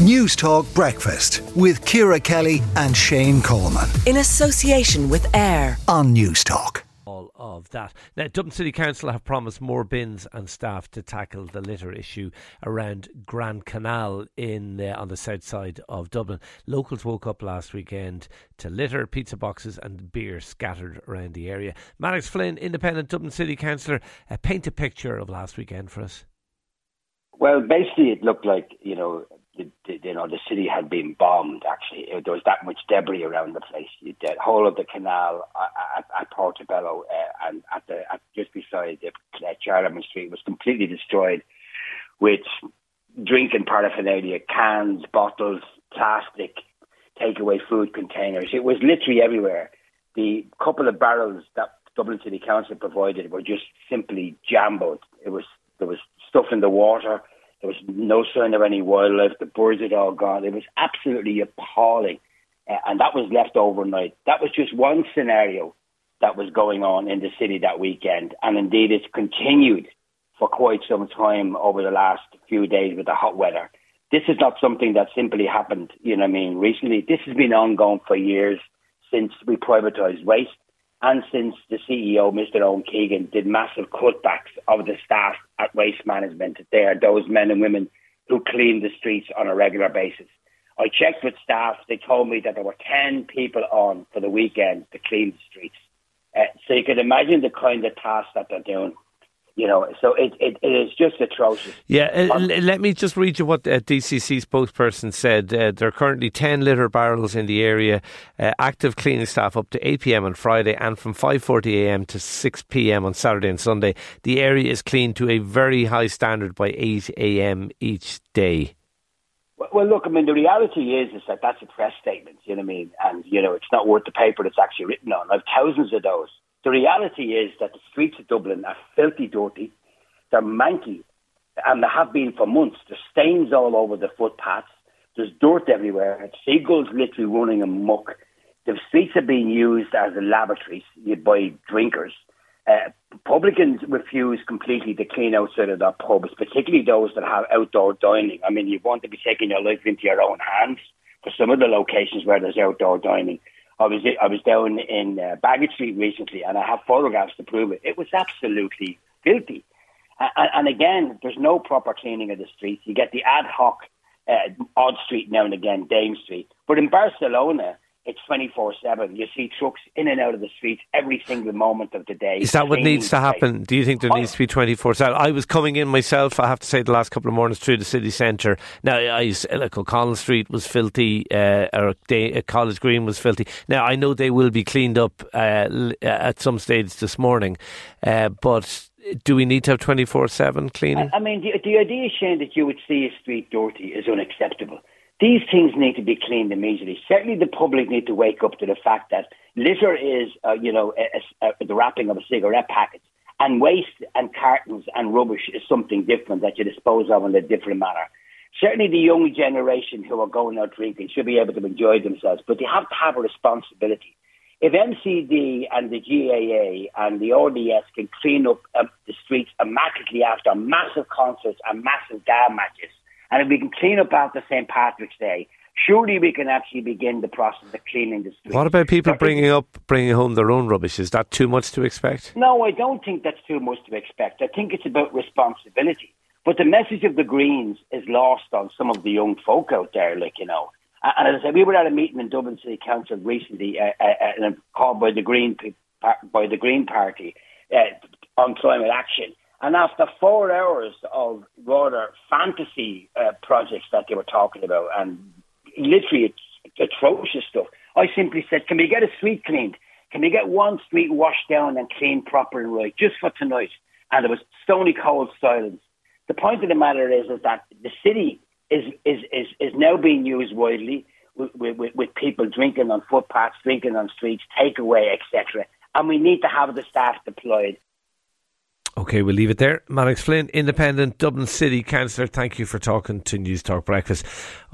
Newstalk Breakfast with Ciara Kelly and Shane Coleman. In association with AIR on Newstalk all of that. Now, Dublin City Council have promised more bins and staff to tackle the litter issue around Grand Canal in uh, on the south side of Dublin. Locals woke up last weekend to litter, pizza boxes, and beer scattered around the area. Mannix Flynn, independent Dublin City Councillor, uh, paint a picture of last weekend for us. Well, basically, it looked like you know the, the, you know the city had been bombed. Actually, there was that much debris around the place. The whole of the canal at, at Portobello uh, and at the at, just beside the uh, Charlemont Street was completely destroyed, with drinking paraphernalia, cans, bottles, plastic, takeaway food containers. It was literally everywhere. The couple of barrels that Dublin City Council provided were just simply jumbled. It was there was stuff in the water there was no sign of any wildlife. The birds had all gone. It was absolutely appalling. Uh, and that was left overnight. That was just one scenario that was going on in the city that weekend. And indeed, it's continued for quite some time over the last few days with the hot weather. This is not something that simply happened, you know what I mean, recently. This has been ongoing for years since we privatised waste and since the CEO, Mr. Owen Keegan, did massive cutbacks of the staff at Waste Management. They are those men and women who clean the streets on a regular basis. I checked with staff. They told me that there were 10 people on for the weekend to clean the streets. Uh, so you can imagine the kind of tasks that they're doing you know, so it, it, it is just atrocious. Yeah, uh, let me just read you what a uh, DCC spokesperson said. Uh, there are currently 10 litter barrels in the area, uh, active cleaning staff up to 8 pm on Friday and from 5.40 am to 6 pm on Saturday and Sunday. The area is cleaned to a very high standard by 8 am each day. Well, look, I mean, the reality is is that that's a press statement, you know what I mean? And, you know, it's not worth the paper it's actually written on. I've thousands of those. The reality is that the streets of Dublin are filthy dirty, they're manky, and they have been for months. There's stains all over the footpaths, there's dirt everywhere, seagulls literally running amok. The streets are being used as laboratories by drinkers. Uh, publicans refuse completely to clean outside of their pubs, particularly those that have outdoor dining. I mean, you want to be taking your life into your own hands for some of the locations where there's outdoor dining. I was I was down in uh, Baggot Street recently, and I have photographs to prove it. It was absolutely filthy. And, and again, there's no proper cleaning of the streets. You get the ad hoc uh, odd street now and again, Dame Street. But in Barcelona, it's 24 7. You see trucks in and out of the streets every single moment of the day. Is that what needs to happen? Do you think there needs to be 24 7? I was coming in myself, I have to say, the last couple of mornings through the city centre. Now, I like O'Connell Street was filthy, uh, or Day, uh, College Green was filthy. Now, I know they will be cleaned up uh, at some stage this morning, uh, but do we need to have 24 7 cleaning? I, I mean, the, the idea, Shane, that you would see a street dirty is unacceptable. These things need to be cleaned immediately. Certainly, the public need to wake up to the fact that litter is, uh, you know, a, a, the wrapping of a cigarette packet, and waste and cartons and rubbish is something different that you dispose of in a different manner. Certainly, the young generation who are going out drinking should be able to enjoy themselves, but they have to have a responsibility. If MCD and the GAA and the RDS can clean up um, the streets immaculately after massive concerts and massive dam matches, and if we can clean up after St. Patrick's Day, surely we can actually begin the process of cleaning the streets. What about people bringing up, bringing home their own rubbish? Is that too much to expect? No, I don't think that's too much to expect. I think it's about responsibility. But the message of the Greens is lost on some of the young folk out there, like, you know. And as I said, we were at a meeting in Dublin City Council recently, uh, uh, called by the Green by the Green Party uh, on climate action. And after four hours of rather fantasy uh, projects that they were talking about, and literally atrocious stuff, I simply said, "Can we get a street cleaned? Can we get one street washed down and cleaned proper and right, just for tonight?" And there was stony cold silence. The point of the matter is, is that the city is is is, is now being used widely with, with, with people drinking on footpaths, drinking on streets, takeaway, etc. And we need to have the staff deployed Okay, we'll leave it there. Mannix Flynn, Independent Dublin City Councillor, thank you for talking to Newstalk Breakfast.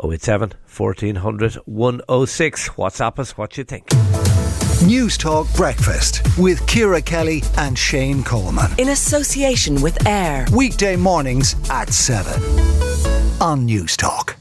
087 1400 106. WhatsApp us what you think. Newstalk Breakfast with Ciara Kelly and Shane Coleman. In association with AIR. Weekday mornings at 7 on Newstalk.